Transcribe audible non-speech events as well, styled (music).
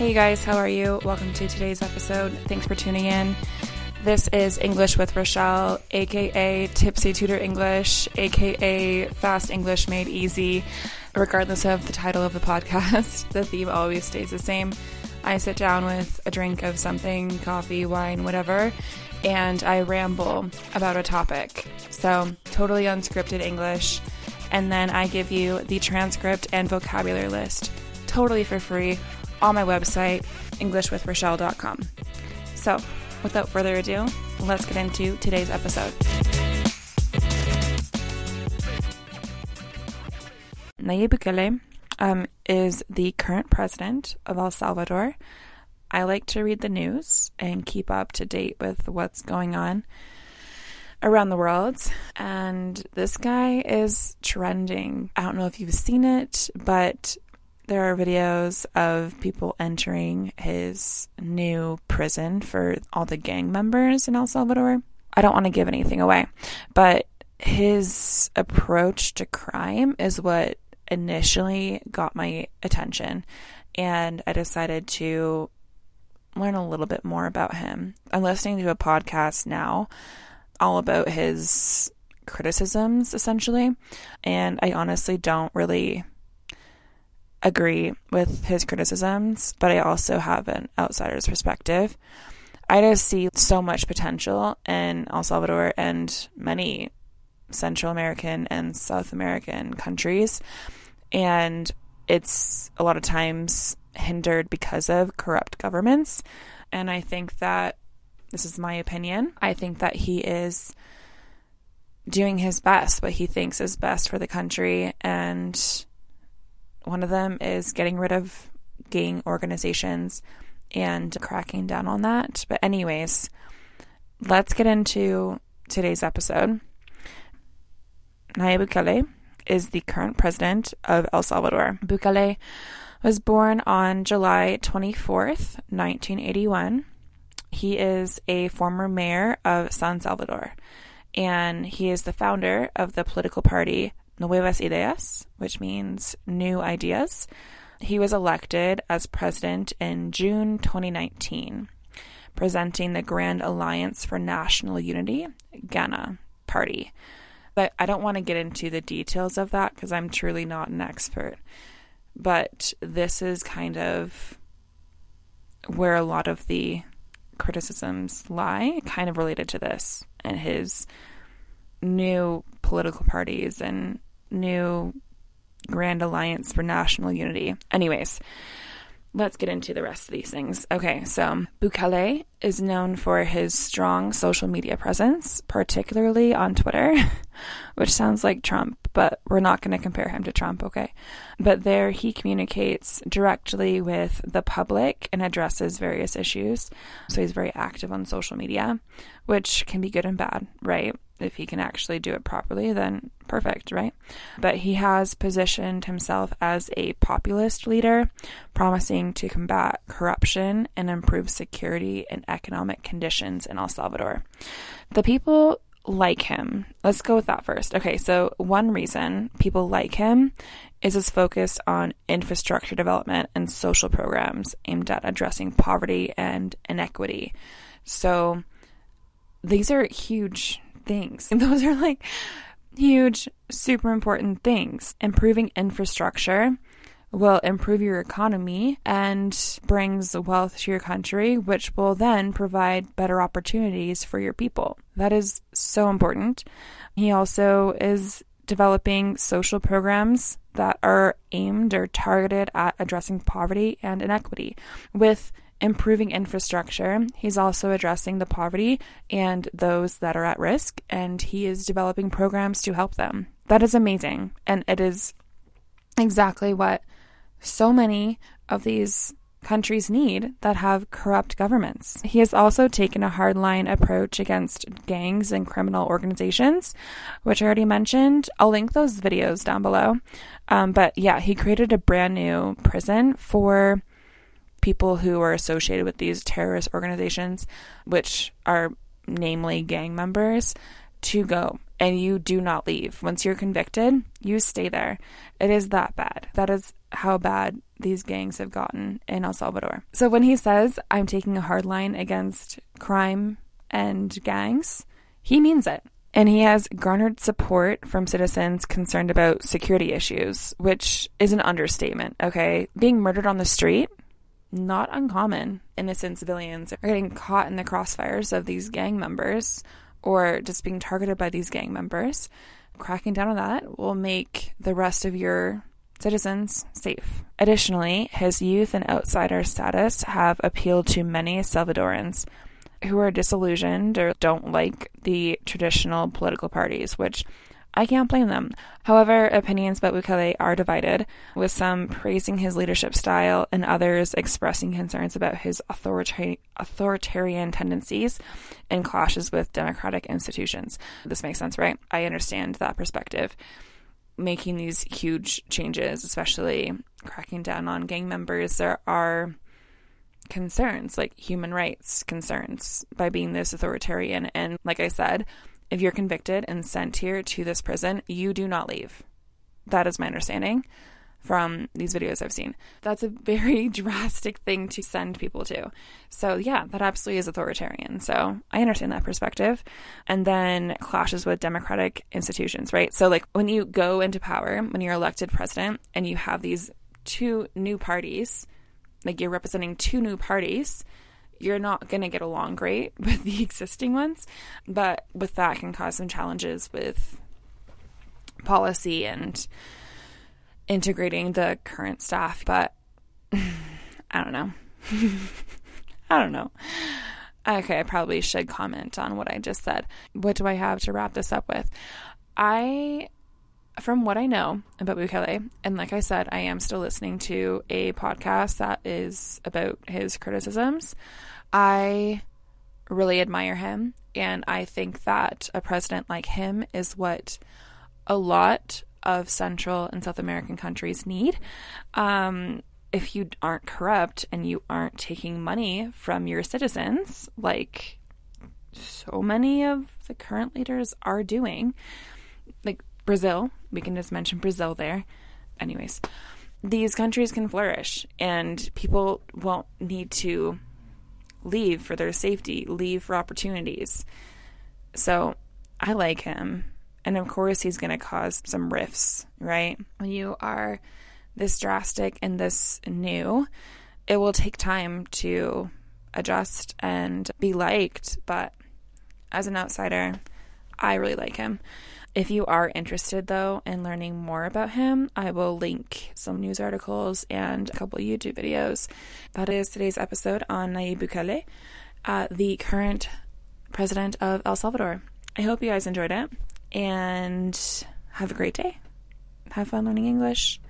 Hey guys, how are you? Welcome to today's episode. Thanks for tuning in. This is English with Rachelle, aka Tipsy Tutor English, aka Fast English Made Easy. Regardless of the title of the podcast, (laughs) the theme always stays the same. I sit down with a drink of something coffee, wine, whatever and I ramble about a topic. So, totally unscripted English. And then I give you the transcript and vocabulary list totally for free on my website, EnglishWithRachelle.com. So, without further ado, let's get into today's episode. Nayib Bukele um, is the current president of El Salvador. I like to read the news and keep up to date with what's going on around the world. And this guy is trending. I don't know if you've seen it, but there are videos of people entering his new prison for all the gang members in El Salvador. I don't want to give anything away, but his approach to crime is what initially got my attention. And I decided to learn a little bit more about him. I'm listening to a podcast now all about his criticisms, essentially, and I honestly don't really agree with his criticisms, but I also have an outsider's perspective. I just see so much potential in El Salvador and many Central American and South American countries. And it's a lot of times hindered because of corrupt governments. And I think that this is my opinion. I think that he is doing his best, what he thinks is best for the country. And one of them is getting rid of gang organizations and cracking down on that. But, anyways, let's get into today's episode. Nayib Bukele is the current president of El Salvador. Bukele was born on July 24th, 1981. He is a former mayor of San Salvador, and he is the founder of the political party Nuevas Ideas, which means new ideas. He was elected as president in June 2019, presenting the Grand Alliance for National Unity, GANA party. But I don't want to get into the details of that because I'm truly not an expert. But this is kind of where a lot of the criticisms lie, kind of related to this and his new political parties and new Grand Alliance for National Unity. Anyways, let's get into the rest of these things. Okay, so Bukele is known for his strong social media presence, particularly on Twitter, (laughs) which sounds like Trump, but we're not going to compare him to Trump, okay? But there he communicates directly with the public and addresses various issues. So he's very active on social media, which can be good and bad, right? If he can actually do it properly, then perfect, right? But he has positioned himself as a populist leader, promising to combat corruption and improve security and economic conditions in El Salvador. The people like him. Let's go with that first. Okay, so one reason people like him is his focus on infrastructure development and social programs aimed at addressing poverty and inequity. So these are huge things. (laughs) Those are like huge, super important things. Improving infrastructure will improve your economy and brings wealth to your country, which will then provide better opportunities for your people. That is so important. He also is developing social programs that are aimed or targeted at addressing poverty and inequity with improving infrastructure. He's also addressing the poverty and those that are at risk, and he is developing programs to help them. That is amazing. And it is exactly what so many of these countries need that have corrupt governments. He has also taken a hardline approach against gangs and criminal organizations, which I already mentioned. I'll link those videos down below. Um, but yeah, he created a brand new prison for people who are associated with these terrorist organizations, which are namely gang members, to go. And you do not leave. Once you're convicted, you stay there. It is that bad. That is how bad these gangs have gotten in El Salvador. So when he says, I'm taking a hard line against crime and gangs, he means it. And he has garnered support from citizens concerned about security issues, which is an understatement, okay? Being murdered on the street, not uncommon. Innocent civilians are getting caught in the crossfires of these gang members or just being targeted by these gang members. Cracking down on that will make the rest of your citizens safe. Additionally, his youth and outsider status have appealed to many Salvadorans who are disillusioned or don't like the traditional political parties, which I can't blame them. However, opinions about Bukele are divided, with some praising his leadership style and others expressing concerns about his authoritarian tendencies and clashes with democratic institutions. This makes sense, right? I understand that perspective. Making these huge changes, especially cracking down on gang members, there are concerns, like human rights concerns, by being this authoritarian. And like I said, if you're convicted and sent here to this prison, you do not leave. That is my understanding from these videos I've seen. That's a very (laughs) drastic thing to send people to. So, yeah, that absolutely is authoritarian. So, I understand that perspective. And then clashes with democratic institutions, right? So, like when you go into power, when you're elected president and you have these two new parties like you're representing two new parties, you're not going to get along great (laughs) with the existing ones. But with that can cause some challenges with policy and integrating the current staff. But (sighs) I don't know. (laughs) I don't know. Okay, I probably should comment on what I just said. What do I have to wrap this up with? I from what I know about Bukele, and like I said, I am still listening to a podcast that is about his criticisms. I really admire him, and I think that a president like him is what a lot of Central and South American countries need. Um, if you aren't corrupt and you aren't taking money from your citizens, like so many of the current leaders are doing, Brazil, we can just mention Brazil there. Anyways, these countries can flourish and people won't need to leave for their safety, leave for opportunities. So I like him. And of course, he's going to cause some rifts, right? When you are this drastic and this new, it will take time to adjust and be liked. But as an outsider, I really like him. If you are interested, though, in learning more about him, I will link some news articles and a couple YouTube videos. That is today's episode on Nayib Bukele, uh, the current president of El Salvador. I hope you guys enjoyed it and have a great day. Have fun learning English.